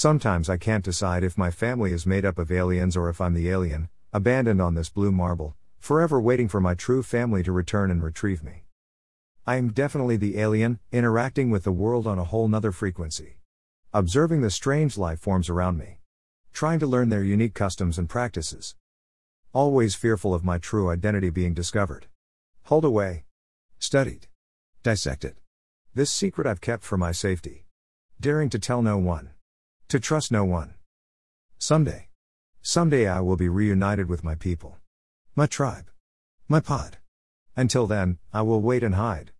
Sometimes I can't decide if my family is made up of aliens or if I'm the alien, abandoned on this blue marble, forever waiting for my true family to return and retrieve me. I am definitely the alien, interacting with the world on a whole nother frequency. Observing the strange life forms around me. Trying to learn their unique customs and practices. Always fearful of my true identity being discovered. Hold away. Studied. Dissected. This secret I've kept for my safety. Daring to tell no one. To trust no one. Someday. Someday I will be reunited with my people. My tribe. My pod. Until then, I will wait and hide.